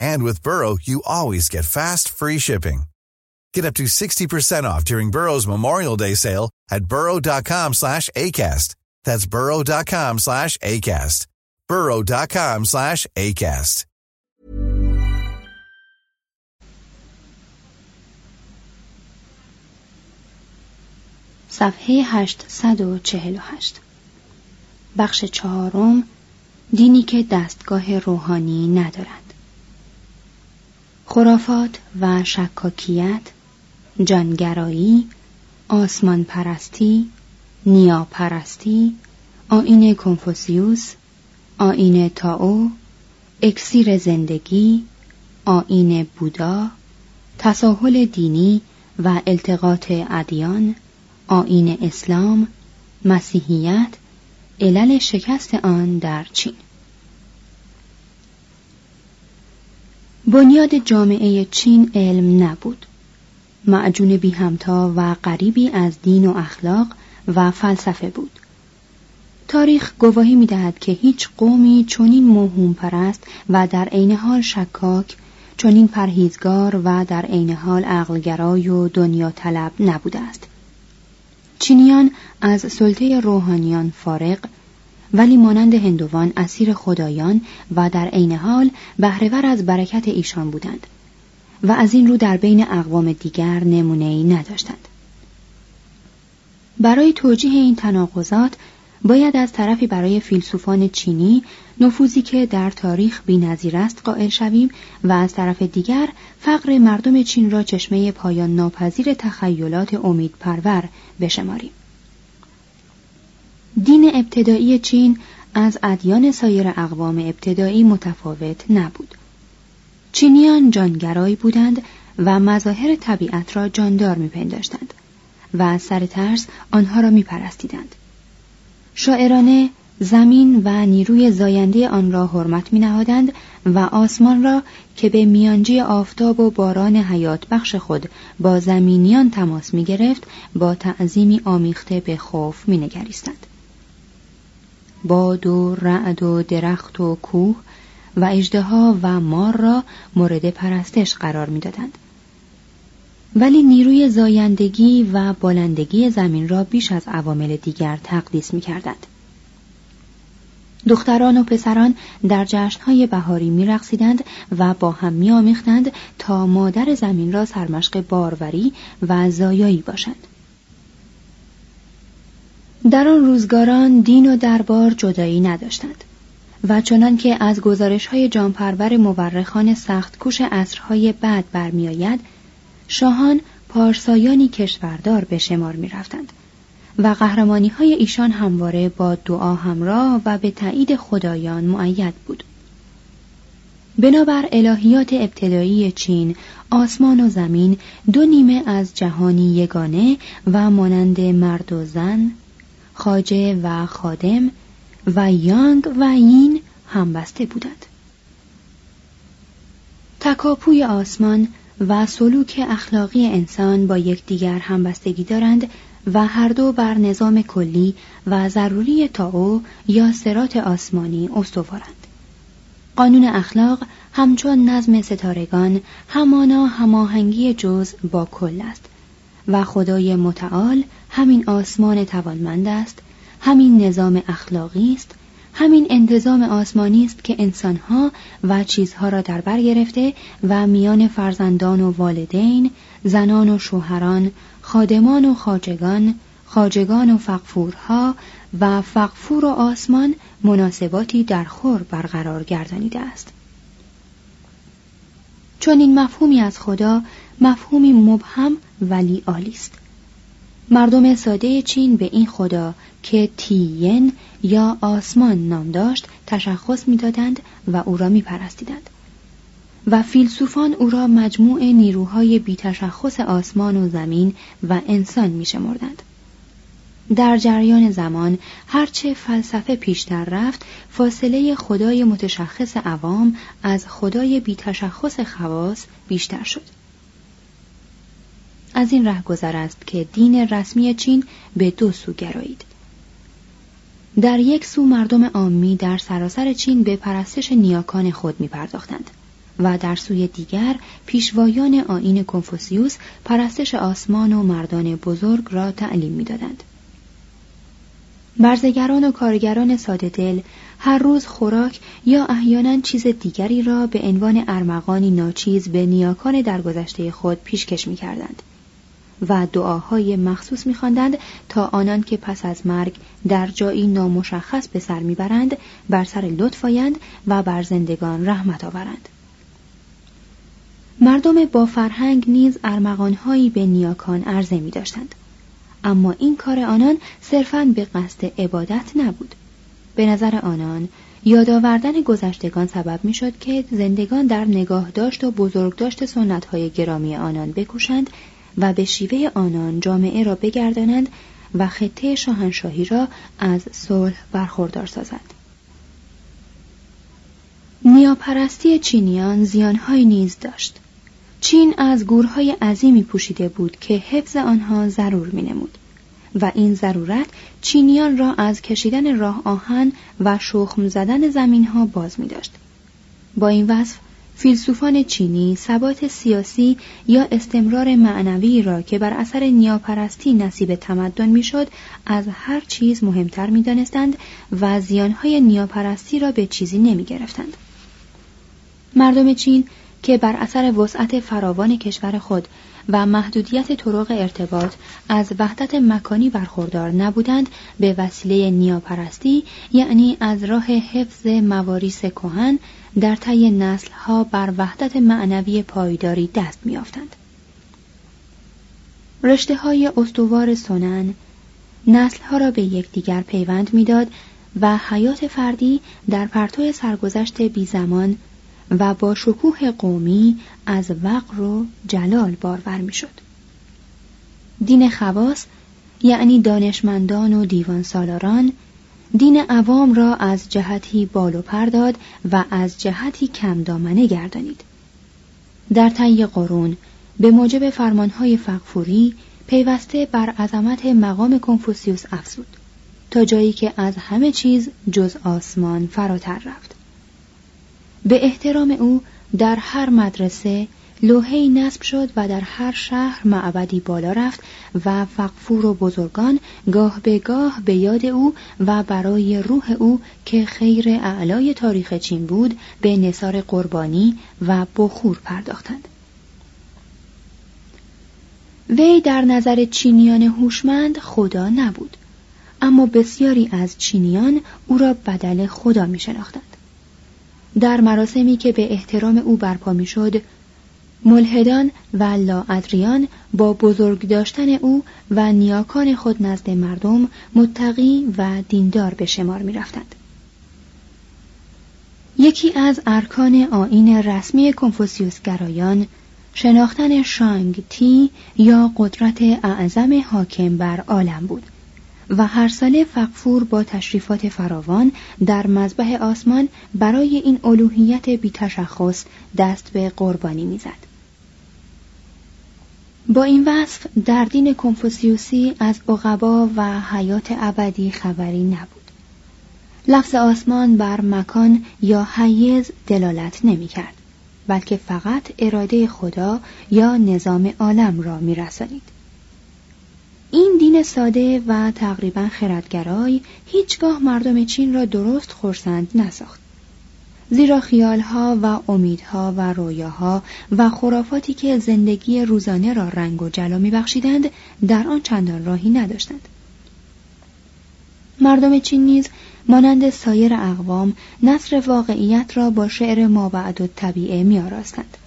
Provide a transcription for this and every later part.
And with Burrow, you always get fast, free shipping. Get up to 60% off during Burrow's Memorial Day sale at burrow.com slash ACAST. That's burrow.com slash ACAST. burrow.com slash ACAST. صفحه 848 بخش چهارم دینی که دستگاه روحانی ندارد خرافات و شکاکیت جانگرایی آسمان پرستی نیا پرستی آین کنفوسیوس آین تاو اکسیر زندگی آین بودا تساهل دینی و التقاط ادیان آین اسلام مسیحیت علل شکست آن در چین. بنیاد جامعه چین علم نبود. معجون بی همتا و غریبی از دین و اخلاق و فلسفه بود. تاریخ گواهی می دهد که هیچ قومی چنین موهوم پرست و در عین حال شکاک چنین پرهیزگار و در عین حال عقلگرای و دنیا طلب نبوده است. چینیان از سلطه روحانیان فارغ ولی مانند هندوان اسیر خدایان و در عین حال بهرهور از برکت ایشان بودند و از این رو در بین اقوام دیگر نمونه ای نداشتند. برای توجیه این تناقضات باید از طرفی برای فیلسوفان چینی نفوذی که در تاریخ بینظیر است قائل شویم و از طرف دیگر فقر مردم چین را چشمه پایان ناپذیر تخیلات امید پرور بشماریم. دین ابتدایی چین از ادیان سایر اقوام ابتدایی متفاوت نبود چینیان جانگرایی بودند و مظاهر طبیعت را جاندار میپنداشتند و از سر ترس آنها را میپرستیدند شاعرانه زمین و نیروی زاینده آن را حرمت می نهادند و آسمان را که به میانجی آفتاب و باران حیات بخش خود با زمینیان تماس می گرفت با تعظیمی آمیخته به خوف می نگریستند. باد و رعد و درخت و کوه و اجدها و مار را مورد پرستش قرار می‌دادند ولی نیروی زایندگی و بالندگی زمین را بیش از عوامل دیگر تقدیس می کردند. دختران و پسران در جشنهای بهاری می و با هم می آمیختند تا مادر زمین را سرمشق باروری و زایایی باشند. در آن روزگاران دین و دربار جدایی نداشتند و چنان که از گزارش های جانپرور مورخان سخت کوش عصرهای بعد برمیآید شاهان پارسایانی کشوردار به شمار می رفتند و قهرمانی های ایشان همواره با دعا همراه و به تایید خدایان معید بود. بنابر الهیات ابتدایی چین آسمان و زمین دو نیمه از جهانی یگانه و مانند مرد و زن خاجه و خادم و یانگ و یین همبسته بودند. تکاپوی آسمان و سلوک اخلاقی انسان با یکدیگر همبستگی دارند و هر دو بر نظام کلی و ضروری تاو یا سرات آسمانی استوارند. قانون اخلاق همچون نظم ستارگان همانا هماهنگی جز با کل است. و خدای متعال همین آسمان توانمند است همین نظام اخلاقی است همین انتظام آسمانی است که انسانها و چیزها را در بر گرفته و میان فرزندان و والدین زنان و شوهران خادمان و خاجگان خاجگان و فقفورها و فقفور و آسمان مناسباتی در خور برقرار گردانیده است. چون این مفهومی از خدا مفهومی مبهم ولی عالی است. مردم ساده چین به این خدا که تیین یا آسمان نام داشت تشخص می‌دادند و او را میپرستیدند. و فیلسوفان او را مجموع نیروهای بیتشخص آسمان و زمین و انسان میشمردند. در جریان زمان هرچه فلسفه پیشتر رفت فاصله خدای متشخص عوام از خدای بیتشخص خواص بیشتر شد از این ره گذر است که دین رسمی چین به دو سو گرایید در یک سو مردم عامی در سراسر چین به پرستش نیاکان خود می پرداختند و در سوی دیگر پیشوایان آین کنفوسیوس پرستش آسمان و مردان بزرگ را تعلیم می‌دادند. برزگران و کارگران ساده دل هر روز خوراک یا احیانا چیز دیگری را به عنوان ارمغانی ناچیز به نیاکان درگذشته خود پیشکش می کردند. و دعاهای مخصوص میخواندند تا آنان که پس از مرگ در جایی نامشخص به سر می‌برند بر سر لطف آیند و بر زندگان رحمت آورند مردم با فرهنگ نیز ارمغانهایی به نیاکان عرضه می داشتند. اما این کار آنان صرفاً به قصد عبادت نبود. به نظر آنان یادآوردن گذشتگان سبب می شد که زندگان در نگاه داشت و بزرگداشت سنت های گرامی آنان بکوشند و به شیوه آنان جامعه را بگردانند و خطه شاهنشاهی را از صلح برخوردار سازند. نیاپرستی چینیان زیانهایی نیز داشت. چین از گورهای عظیمی پوشیده بود که حفظ آنها ضرور می نمود. و این ضرورت چینیان را از کشیدن راه آهن و شخم زدن زمین ها باز می داشت. با این وصف فیلسوفان چینی ثبات سیاسی یا استمرار معنوی را که بر اثر نیاپرستی نصیب تمدن می‌شد از هر چیز مهمتر می‌دانستند و زیانهای نیاپرستی را به چیزی نمی گرفتند. مردم چین که بر اثر وسعت فراوان کشور خود و محدودیت طرق ارتباط از وحدت مکانی برخوردار نبودند به وسیله نیاپرستی یعنی از راه حفظ مواریس کهن در طی نسلها بر وحدت معنوی پایداری دست میافتند رشته های استوار سنن نسلها را به یکدیگر پیوند می‌داد و حیات فردی در پرتو سرگذشت بی زمان و با شکوه قومی از وقر و جلال بارور می‌شد. دین خواص یعنی دانشمندان و دیوان سالاران دین عوام را از جهتی بالو پرداد و از جهتی کم دامنه گردانید. در طی قرون به موجب فرمانهای فقفوری پیوسته بر عظمت مقام کنفوسیوس افزود تا جایی که از همه چیز جز آسمان فراتر رفت. به احترام او در هر مدرسه لوحه‌ای نصب شد و در هر شهر معبدی بالا رفت و فقفور و بزرگان گاه به گاه به یاد او و برای روح او که خیر اعلای تاریخ چین بود به نصار قربانی و بخور پرداختند وی در نظر چینیان هوشمند خدا نبود اما بسیاری از چینیان او را بدل خدا می شناختند. در مراسمی که به احترام او برپا می‌شد ملحدان و لاادریان با بزرگ داشتن او و نیاکان خود نزد مردم متقی و دیندار به شمار می رفتند. یکی از ارکان آین رسمی کنفوسیوس گرایان شناختن شانگ تی یا قدرت اعظم حاکم بر عالم بود و هر ساله فقفور با تشریفات فراوان در مذبح آسمان برای این الوهیت بیتشخص دست به قربانی می‌زد. با این وصف در دین کنفوسیوسی از عقبا و حیات ابدی خبری نبود لفظ آسمان بر مکان یا حیز دلالت نمی کرد بلکه فقط اراده خدا یا نظام عالم را می رسانید. این دین ساده و تقریبا خردگرای هیچگاه مردم چین را درست خورسند نساخت. زیرا خیالها و امیدها و رویاها و خرافاتی که زندگی روزانه را رنگ و جلا میبخشیدند در آن چندان راهی نداشتند مردم چین نیز مانند سایر اقوام نصر واقعیت را با شعر مابعد و طبیعه میآراستند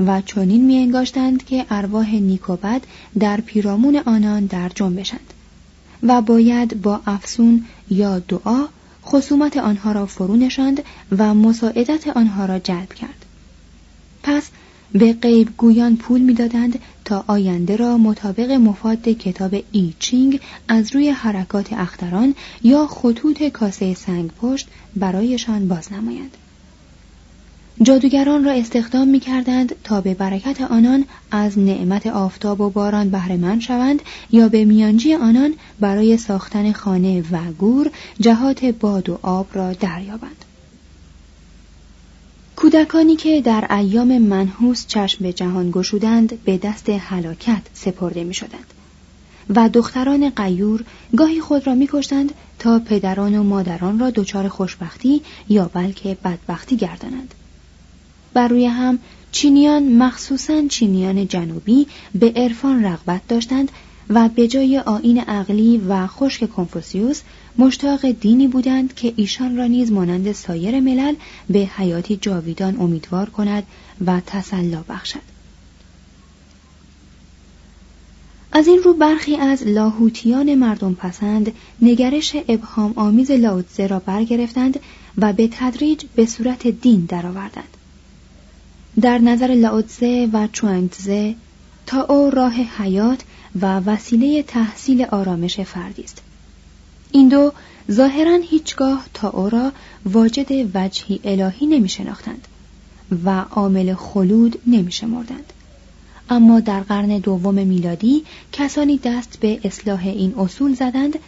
و چنین میانگاشتند که ارواح نیکوبد در پیرامون آنان در جنبشند و باید با افسون یا دعا خصومت آنها را فرو نشاند و مساعدت آنها را جلب کرد پس به غیب گویان پول می‌دادند تا آینده را مطابق مفاد کتاب ای چینگ از روی حرکات اختران یا خطوط کاسه سنگ پشت برایشان بازنمایند. جادوگران را استخدام می کردند تا به برکت آنان از نعمت آفتاب و باران بهرهمند شوند یا به میانجی آنان برای ساختن خانه و گور جهات باد و آب را دریابند. کودکانی که در ایام منحوس چشم به جهان گشودند به دست هلاکت سپرده می شدند و دختران قیور گاهی خود را می کشتند تا پدران و مادران را دچار خوشبختی یا بلکه بدبختی گردانند. بر روی هم چینیان مخصوصا چینیان جنوبی به عرفان رغبت داشتند و به جای آین عقلی و خشک کنفوسیوس مشتاق دینی بودند که ایشان را نیز مانند سایر ملل به حیاتی جاویدان امیدوار کند و تسلا بخشد از این رو برخی از لاهوتیان مردم پسند نگرش ابهام آمیز لاوتزه را برگرفتند و به تدریج به صورت دین درآوردند. در نظر لاوتزه و چوانگتزه تا او راه حیات و وسیله تحصیل آرامش فردی است. این دو ظاهرا هیچگاه تا او را واجد وجهی الهی نمی شناختند و عامل خلود نمی شمردند. اما در قرن دوم میلادی کسانی دست به اصلاح این اصول زدند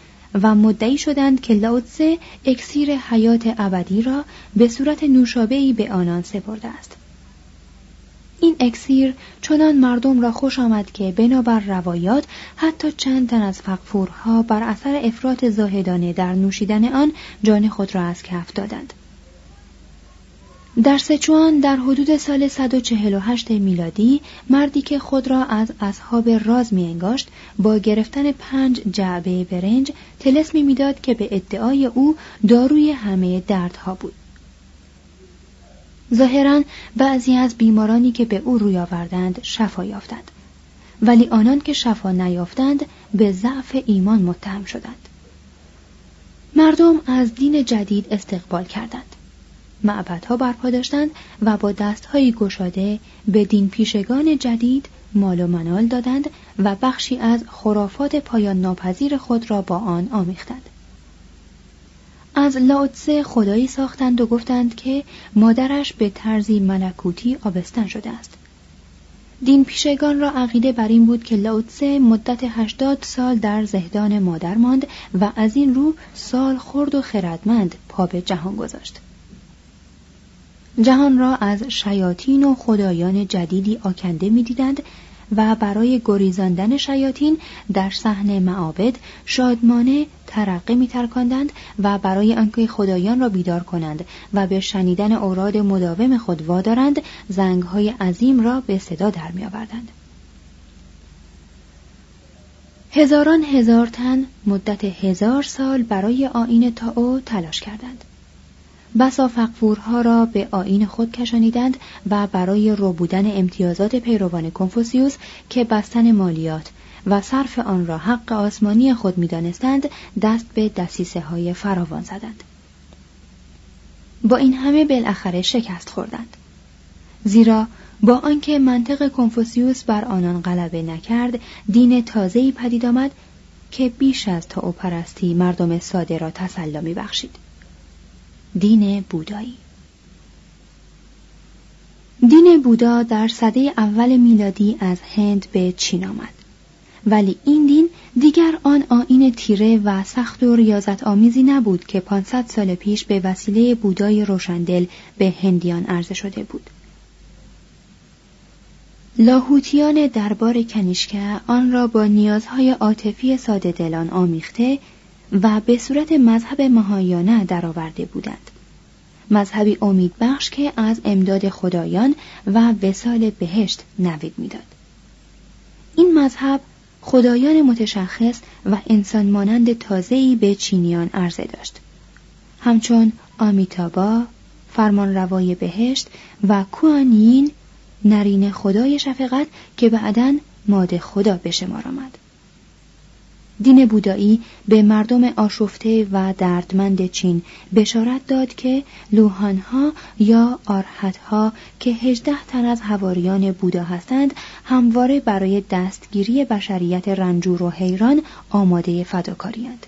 و مدعی شدند که لاوتسه اکسیر حیات ابدی را به صورت نوشابهی به آنان سپرده است. این اکسیر چنان مردم را خوش آمد که بنابر روایات حتی چند تن از فقفورها بر اثر افراط زاهدانه در نوشیدن آن جان خود را از کف دادند. در سچوان در حدود سال 148 میلادی مردی که خود را از اصحاب راز می انگاشت با گرفتن پنج جعبه برنج تلسمی می‌داد که به ادعای او داروی همه دردها بود. ظاهرا بعضی از بیمارانی که به او روی آوردند شفا یافتند. ولی آنان که شفا نیافتند به ضعف ایمان متهم شدند. مردم از دین جدید استقبال کردند. معبدها برپا داشتند و با دستهایی گشاده به دین پیشگان جدید مال و منال دادند و بخشی از خرافات پایان ناپذیر خود را با آن آمیختند. از لاوتسه خدایی ساختند و گفتند که مادرش به طرزی ملکوتی آبستن شده است. دین پیشگان را عقیده بر این بود که لاوتسه مدت هشتاد سال در زهدان مادر ماند و از این رو سال خرد و خردمند پا به جهان گذاشت. جهان را از شیاطین و خدایان جدیدی آکنده می‌دیدند و برای گریزاندن شیاطین در صحن معابد شادمانه ترقه میترکاندند و برای آنکه خدایان را بیدار کنند و به شنیدن اوراد مداوم خود وادارند زنگهای عظیم را به صدا در میآوردند. هزاران هزار تن مدت هزار سال برای آین تاو تلاش کردند. بسا فقفورها را به آین خود کشانیدند و برای روبودن امتیازات پیروان کنفوسیوس که بستن مالیات و صرف آن را حق آسمانی خود می‌دانستند دست به دسیسه های فراوان زدند با این همه بالاخره شکست خوردند زیرا با آنکه منطق کنفوسیوس بر آنان غلبه نکرد دین تازه‌ای پدید آمد که بیش از تا پرستی مردم ساده را تسلا بخشید. دین بودایی دین بودا در صده اول میلادی از هند به چین آمد ولی این دین دیگر آن آین تیره و سخت و ریاضت آمیزی نبود که 500 سال پیش به وسیله بودای روشندل به هندیان عرضه شده بود. لاهوتیان دربار کنیشکه آن را با نیازهای عاطفی ساده دلان آمیخته و به صورت مذهب مهایانه درآورده بودند. مذهبی امیدبخش که از امداد خدایان و وسال بهشت نوید می‌داد. این مذهب خدایان متشخص و انسان مانند تازه‌ای به چینیان عرضه داشت. همچون آمیتابا، فرمانروای بهشت و کوانیین نرین خدای شفقت که بعدا ماده خدا به شمار آمد. دین بودایی به مردم آشفته و دردمند چین بشارت داد که لوهانها یا آرحتها که هجده تن از هواریان بودا هستند همواره برای دستگیری بشریت رنجور و حیران آماده فداکاریاند.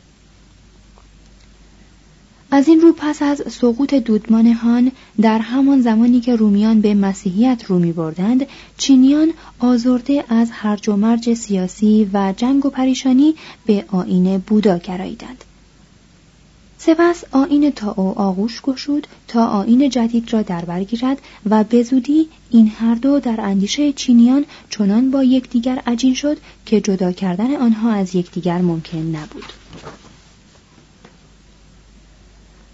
از این رو پس از سقوط دودمان هان در همان زمانی که رومیان به مسیحیت رو می بردند چینیان آزرده از هرج و مرج سیاسی و جنگ و پریشانی به آین بودا گراییدند سپس آین او آغوش گشود تا آین جدید را در برگیرد و به زودی این هر دو در اندیشه چینیان چنان با یکدیگر عجین شد که جدا کردن آنها از یکدیگر ممکن نبود.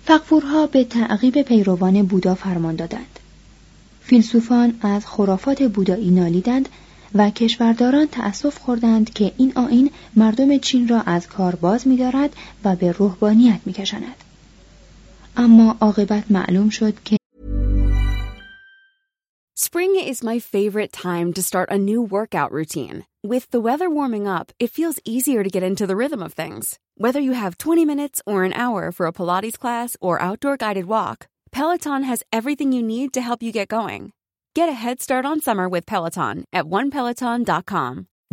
فقفورها به تعقیب پیروان بودا فرمان دادند. فیلسوفان از خرافات بودایی نالیدند و کشورداران تأسف خوردند که این آین مردم چین را از کار باز می‌دارد و به روحانیت می‌کشاند. اما عاقبت معلوم شد که Spring is my favorite time to start a new workout routine. With the weather warming up, it feels easier to get into the rhythm of things. Whether you have 20 minutes or an hour for a Pilates class or outdoor guided walk, Peloton has everything you need to help you get going. Get a head start on summer with Peloton at onepeloton.com.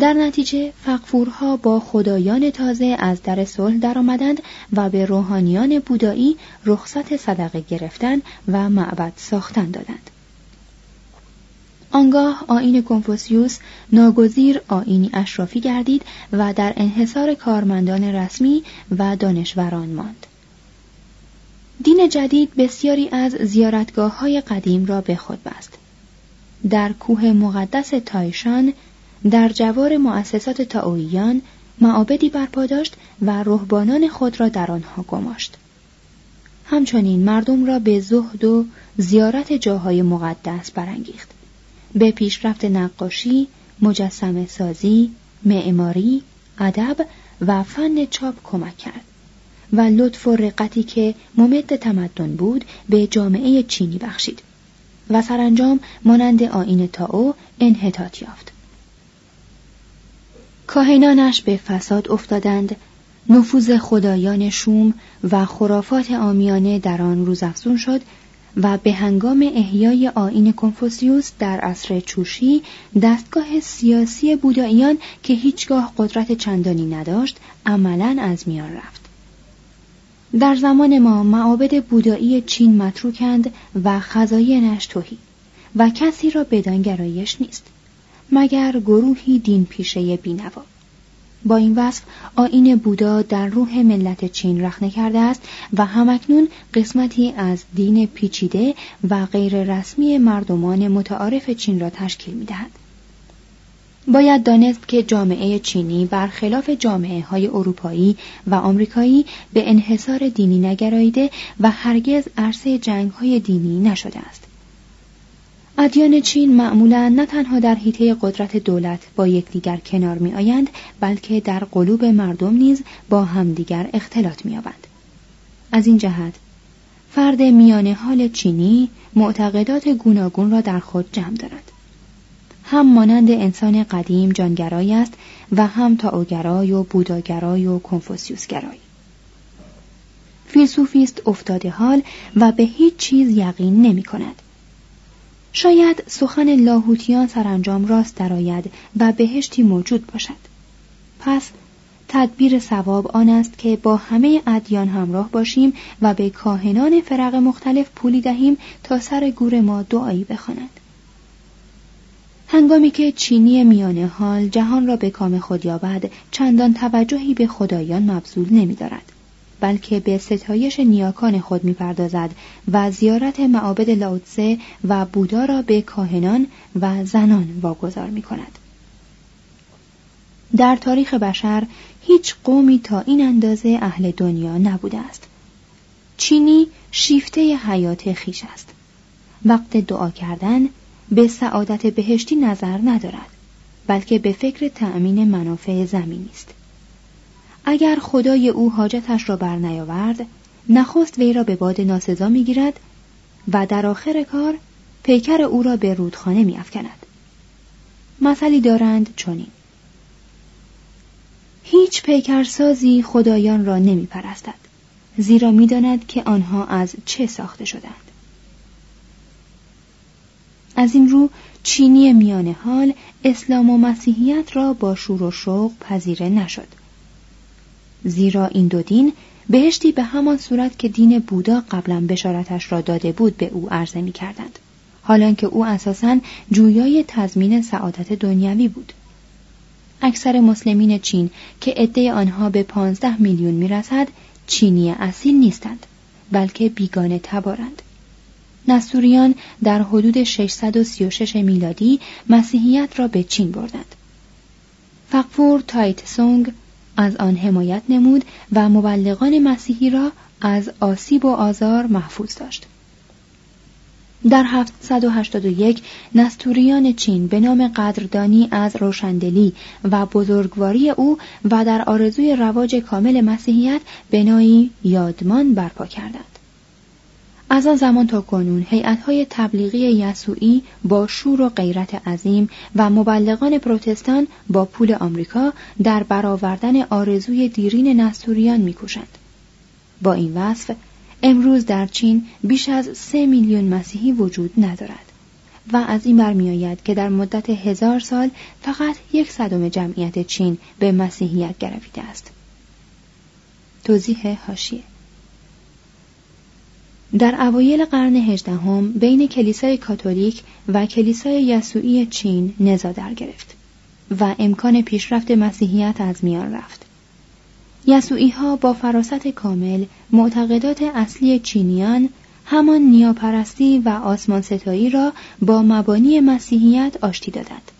در نتیجه فقفورها با خدایان تازه از در صلح درآمدند و به روحانیان بودایی رخصت صدقه گرفتن و معبد ساختن دادند. آنگاه آین کنفوسیوس ناگزیر آینی اشرافی گردید و در انحصار کارمندان رسمی و دانشوران ماند. دین جدید بسیاری از زیارتگاه های قدیم را به خود بست. در کوه مقدس تایشان در جوار مؤسسات تاوییان معابدی برپا داشت و رهبانان خود را در آنها گماشت. همچنین مردم را به زهد و زیارت جاهای مقدس برانگیخت. به پیشرفت نقاشی مجسمه سازی معماری ادب و فن چاپ کمک کرد و لطف و رقتی که ممد تمدن بود به جامعه چینی بخشید و سرانجام مانند آین تاو انحطاط یافت. کاهنانش به فساد افتادند. نفوذ خدایان شوم و خرافات آمیانه در آن روزافزون شد و به هنگام احیای آین کنفوسیوس در عصر چوشی دستگاه سیاسی بوداییان که هیچگاه قدرت چندانی نداشت عملا از میان رفت. در زمان ما معابد بودایی چین متروکند و خزاینش توهی و کسی را بدان گرایش نیست. مگر گروهی دین پیشه بینوا با این وصف آین بودا در روح ملت چین رخنه کرده است و همکنون قسمتی از دین پیچیده و غیر رسمی مردمان متعارف چین را تشکیل می دهد. باید دانست که جامعه چینی برخلاف جامعه های اروپایی و آمریکایی به انحصار دینی نگراییده و هرگز عرصه جنگ های دینی نشده است. ادیان چین معمولا نه تنها در حیطه قدرت دولت با یکدیگر کنار می آیند بلکه در قلوب مردم نیز با همدیگر اختلاط می آبند. از این جهت فرد میانه حال چینی معتقدات گوناگون را در خود جمع دارد. هم مانند انسان قدیم جانگرایی است و هم تاوگرای و بوداگرای و کنفوسیوسگرای. فیلسوفی است افتاده حال و به هیچ چیز یقین نمی کند. شاید سخن لاهوتیان سرانجام راست درآید و بهشتی موجود باشد. پس تدبیر سواب آن است که با همه ادیان همراه باشیم و به کاهنان فرق مختلف پولی دهیم تا سر گور ما دعایی بخوانند هنگامی که چینی میانه حال جهان را به کام خود یابد چندان توجهی به خدایان مبذول نمیدارد. بلکه به ستایش نیاکان خود می‌پردازد و زیارت معابد لاوتسه و بودا را به کاهنان و زنان واگذار می کند. در تاریخ بشر هیچ قومی تا این اندازه اهل دنیا نبوده است. چینی شیفته حیات خیش است. وقت دعا کردن به سعادت بهشتی نظر ندارد بلکه به فکر تأمین منافع زمینی است. اگر خدای او حاجتش را برنیاورد نخست وی را به باد ناسزا می‌گیرد و در آخر کار پیکر او را به رودخانه میافکند. مثلی دارند چنین. هیچ پیکرسازی خدایان را نمی پرستد زیرا می‌داند که آنها از چه ساخته شدند. از این رو چینی میان حال اسلام و مسیحیت را با شور و شوق پذیره نشد. زیرا این دو دین بهشتی به همان صورت که دین بودا قبلا بشارتش را داده بود به او عرضه می کردند. حالان که او اساسا جویای تضمین سعادت دنیوی بود. اکثر مسلمین چین که عده آنها به پانزده میلیون می‌رسد چینی اصیل نیستند بلکه بیگانه تبارند. نستوریان در حدود 636 میلادی مسیحیت را به چین بردند. فقفور تایت سونگ از آن حمایت نمود و مبلغان مسیحی را از آسیب و آزار محفوظ داشت. در 781 نستوریان چین به نام قدردانی از روشندلی و بزرگواری او و در آرزوی رواج کامل مسیحیت بنایی یادمان برپا کردند. از آن زمان تا کنون هیئت‌های تبلیغی یسوعی با شور و غیرت عظیم و مبلغان پروتستان با پول آمریکا در برآوردن آرزوی دیرین نستوریان میکوشند. با این وصف امروز در چین بیش از سه میلیون مسیحی وجود ندارد و از این برمیآید که در مدت هزار سال فقط یک صدم جمعیت چین به مسیحیت گرویده است. توضیح هاشیه در اوایل قرن هجدهم بین کلیسای کاتولیک و کلیسای یسوعی چین نزا در گرفت و امکان پیشرفت مسیحیت از میان رفت. یسوعی ها با فراست کامل معتقدات اصلی چینیان همان نیاپرستی و آسمان ستایی را با مبانی مسیحیت آشتی دادند.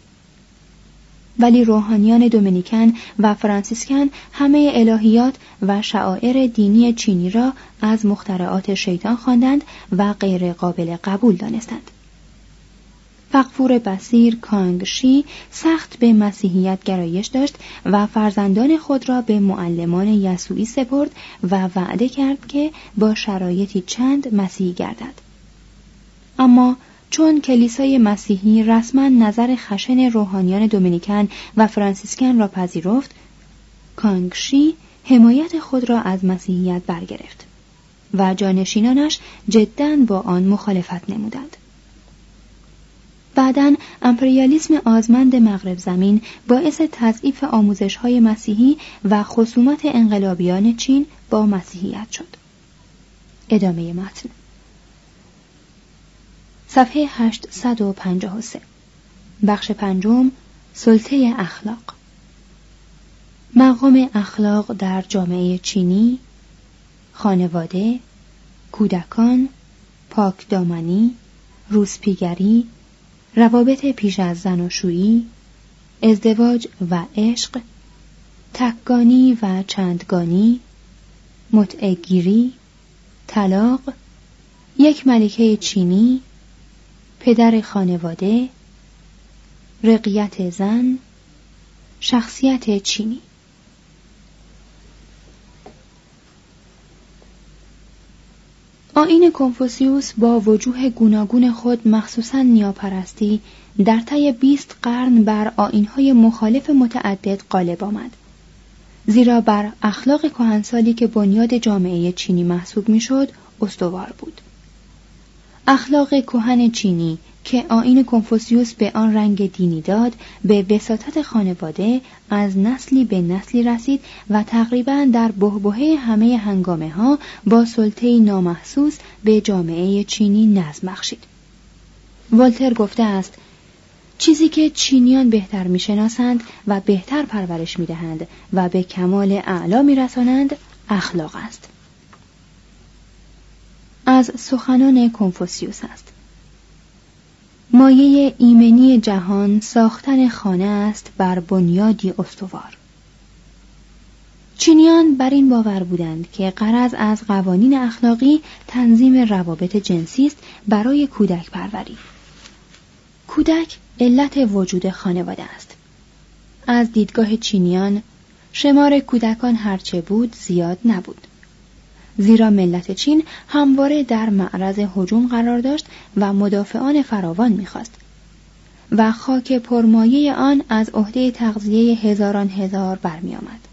ولی روحانیان دومینیکن و فرانسیسکن همه الهیات و شعائر دینی چینی را از مخترعات شیطان خواندند و غیر قابل قبول دانستند. فقفور بسیر کانگشی سخت به مسیحیت گرایش داشت و فرزندان خود را به معلمان یسوعی سپرد و وعده کرد که با شرایطی چند مسیحی گردد. اما چون کلیسای مسیحی رسما نظر خشن روحانیان دومینیکن و فرانسیسکن را پذیرفت کانگشی حمایت خود را از مسیحیت برگرفت و جانشینانش جدا با آن مخالفت نمودند. بعدا امپریالیسم آزمند مغرب زمین باعث تضعیف آموزش های مسیحی و خصومت انقلابیان چین با مسیحیت شد. ادامه متن. صفحه 853 بخش پنجم سلطه اخلاق. مقام اخلاق در جامعه چینی خانواده کودکان پاکدامنی روسپیگری روابط پیش از زناشویی ازدواج و عشق تکگانی و چندگانی متعگیری طلاق یک ملکه چینی پدر خانواده رقیت زن شخصیت چینی. آین کنفوسیوس با وجوه گوناگون خود مخصوصا نیاپرستی در طی 20 قرن بر آینهای مخالف متعدد غالب آمد. زیرا بر اخلاق کهنسالی که بنیاد جامعه چینی محسوب می‌شد استوار بود. اخلاق کهن چینی که آین کنفوسیوس به آن رنگ دینی داد به وساطت خانواده از نسلی به نسلی رسید و تقریبا در بهبهه همه هنگامه ها با سلطه نامحسوس به جامعه چینی نظم بخشید. والتر گفته است چیزی که چینیان بهتر می‌شناسند و بهتر پرورش می‌دهند و به کمال اعلا میرسانند اخلاق است. از سخنان کنفوسیوس است. مایه ایمنی جهان ساختن خانه است بر بنیادی استوار. چینیان بر این باور بودند که قرض از قوانین اخلاقی تنظیم روابط جنسی است برای کودک پروری. کودک علت وجود خانواده است. از دیدگاه چینیان شمار کودکان هرچه بود زیاد نبود. زیرا ملت چین همواره در معرض هجوم قرار داشت و مدافعان فراوان می‌خواست. و خاک پرمایه آن از عهده تغذیه هزاران هزار برمیآمد.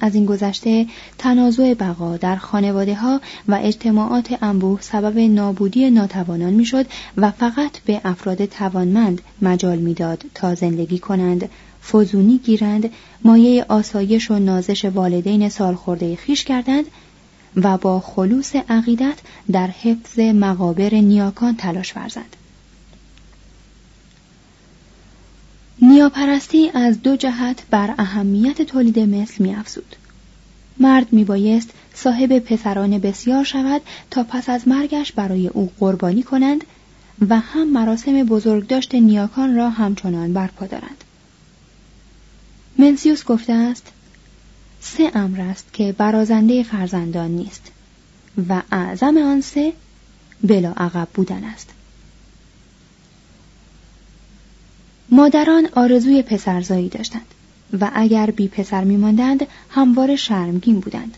از این گذشته تنازع بقا در خانواده ها و اجتماعات انبوه سبب نابودی ناتوانان می‌شد و فقط به افراد توانمند مجال می‌داد تا زندگی کنند فزونی گیرند مایه آسایش و نازش والدین سالخورده خیش کردند و با خلوص عقیدت در حفظ مقابر نیاکان تلاش ورزد. نیاپرستی از دو جهت بر اهمیت تولید مثل میافزود. مرد میبایست صاحب پسران بسیار شود تا پس از مرگش برای او قربانی کنند و هم مراسم بزرگداشت نیاکان را همچنان برپا دارند. منسیوس گفته است سه امر است که برازنده فرزندان نیست و اعظم آن سه بلا عقب بودن است مادران آرزوی پسرزایی داشتند و اگر بی پسر میماندند همواره شرمگین بودند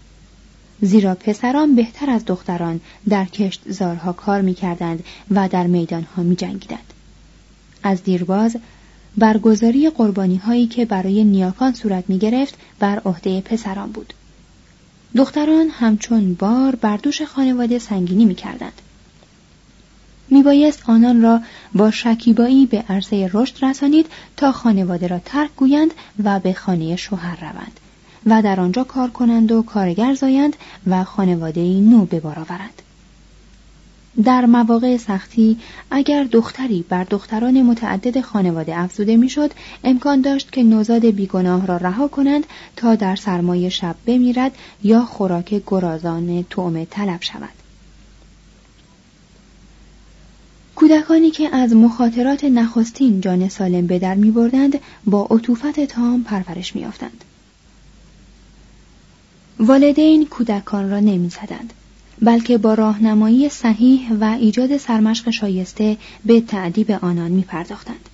زیرا پسران بهتر از دختران در کشت زارها کار می‌کردند و در میدانها می جنگیدند. از دیرباز برگزاری قربانی هایی که برای نیاکان صورت می گرفت بر عهده پسران بود. دختران همچون بار بر دوش خانواده سنگینی می کردند. می بایست آنان را با شکیبایی به عرصه رشد رسانید تا خانواده را ترک گویند و به خانه شوهر روند و در آنجا کار کنند و کارگر زایند و خانواده نو به بار آورند. در مواقع سختی اگر دختری بر دختران متعدد خانواده افزوده می‌شد امکان داشت که نوزاد بیگناه را رها کنند تا در سرمایه شب بمیرد یا خوراک گرازان تومه طلب شود کودکانی که از مخاطرات نخستین جان سالم به در می بردند با عطوفت تام پرورش می آفتند. والدین کودکان را نمی زدند. بلکه با راهنمایی صحیح و ایجاد سرمشق شایسته به تعدیب آنان می پرداختند.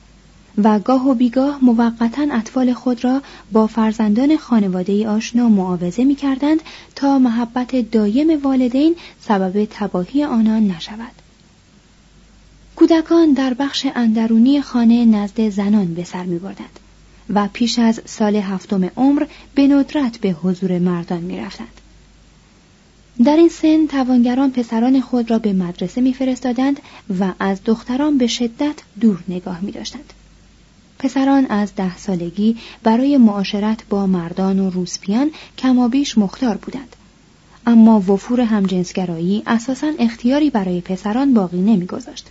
و گاه و بیگاه موقتا اطفال خود را با فرزندان خانواده آشنا معاوضه می کردند تا محبت دایم والدین سبب تباهی آنان نشود. کودکان در بخش اندرونی خانه نزد زنان به سر می بردند و پیش از سال هفتم عمر به ندرت به حضور مردان می رفتند. در این سن توانگران پسران خود را به مدرسه میفرستادند و از دختران به شدت دور نگاه می داشتند. پسران از ده سالگی برای معاشرت با مردان و روسپیان کمابیش مختار بودند. اما وفور همجنسگرایی اساسا اختیاری برای پسران باقی نمیگذاشت.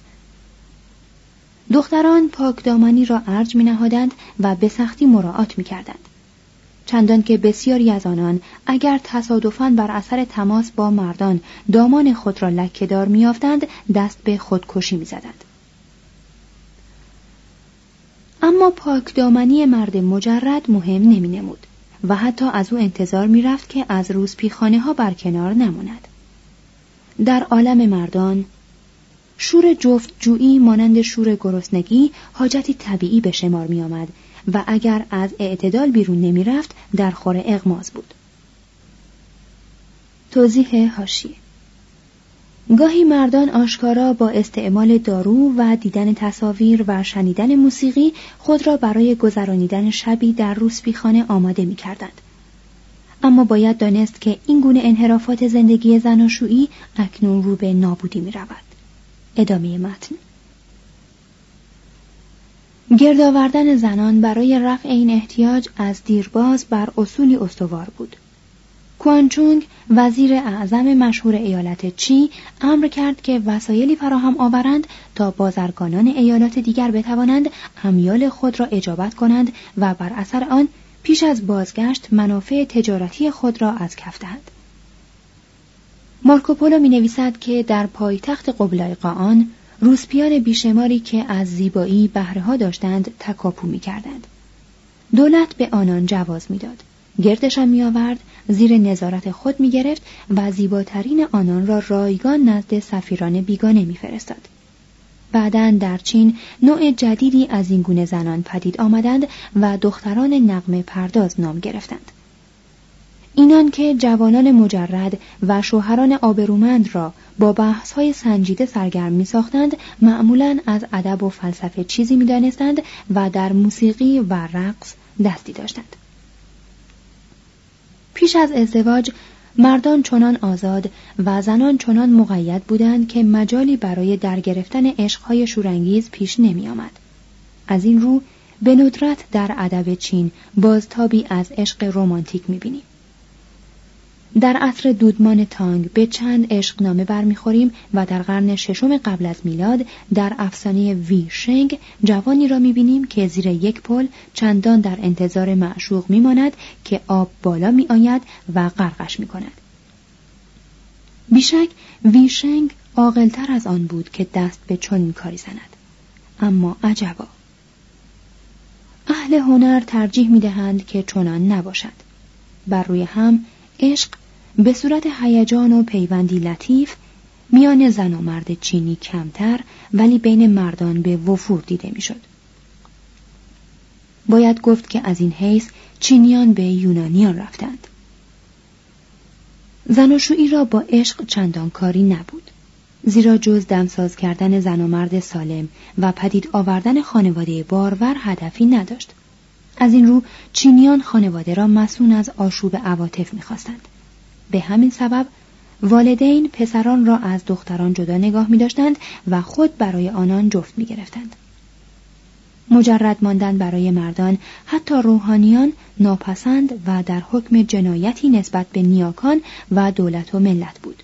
دختران پاکدامنی را ارج می نهادند و به سختی مراعات می کردند. چندان که بسیاری از آنان اگر تصادفاً بر اثر تماس با مردان دامان خود را لکهدار میافتند دست به خودکشی می‌زدند اما پاک دامنی مرد مجرد مهم نمی نمود و حتی از او انتظار می رفت که از روز پیخانه ها برکنار نماند. در عالم مردان شور جفت جویی مانند شور گرسنگی حاجتی طبیعی به شمار می آمد و اگر از اعتدال بیرون نمی رفت در خور اغماز بود. توضیح هاشیه گاهی مردان آشکارا با استعمال دارو و دیدن تصاویر و شنیدن موسیقی خود را برای گذرانیدن شبی در روسپیخانه آماده می کردند. اما باید دانست که این گونه انحرافات زندگی زناشویی اکنون رو به نابودی می رود. ادامه متن گرد آوردن زنان برای رفع این احتیاج از دیرباز بر اصولی استوار بود. کوانچونگ وزیر اعظم مشهور ایالت چی امر کرد که وسایلی فراهم آورند تا بازرگانان ایالات دیگر بتوانند امیال خود را اجابت کنند و بر اثر آن پیش از بازگشت منافع تجارتی خود را از کف دهند. مارکوپولو می نویسد که در پایتخت قبلای قاان روسپیان بیشماری که از زیبایی بهره داشتند تکاپو می کردند. دولت به آنان جواز می‌داد. گردشان می آورد زیر نظارت خود می گرفت و زیباترین آنان را رایگان نزد سفیران بیگانه می فرستاد. بعدا در چین نوع جدیدی از این گونه زنان پدید آمدند و دختران نقم پرداز نام گرفتند. اینان که جوانان مجرد و شوهران آبرومند را با بحث های سنجیده سرگرم می ساختند معمولا از ادب و فلسفه چیزی می دانستند و در موسیقی و رقص دستی داشتند. پیش از ازدواج مردان چنان آزاد و زنان چنان مقید بودند که مجالی برای درگرفتن عشقهای شورانگیز پیش نمی آمد. از این رو به ندرت در ادب چین بازتابی از عشق رمانتیک می بینیم. در عصر دودمان تانگ به چند عشقنامه برمیخوریم و در قرن ششم قبل از میلاد در افسانه وی شنگ جوانی را می‌بینیم که زیر یک پل چندان در انتظار معشوق میماند که آب بالا میآید و غرقش می‌کند. بیشک ویشنگ عاقلتر از آن بود که دست به چنین کاری زند. اما عجبا اهل هنر ترجیح می‌دهند که چنان نباشد. بر روی هم عشق به صورت هیجان و پیوندی لطیف میان زن و مرد چینی کمتر ولی بین مردان به وفور دیده می‌شد. باید گفت که از این حیث چینیان به یونانیان رفتند. زناشویی را با عشق چندان کاری نبود. زیرا جز دمساز کردن زن و مرد سالم و پدید آوردن خانواده بارور هدفی نداشت. از این رو چینیان خانواده را مسون از آشوب عواطف می‌خواستند. به همین سبب والدین پسران را از دختران جدا نگاه می داشتند و خود برای آنان جفت می گرفتند. مجرد ماندن برای مردان حتی روحانیان ناپسند و در حکم جنایتی نسبت به نیاکان و دولت و ملت بود.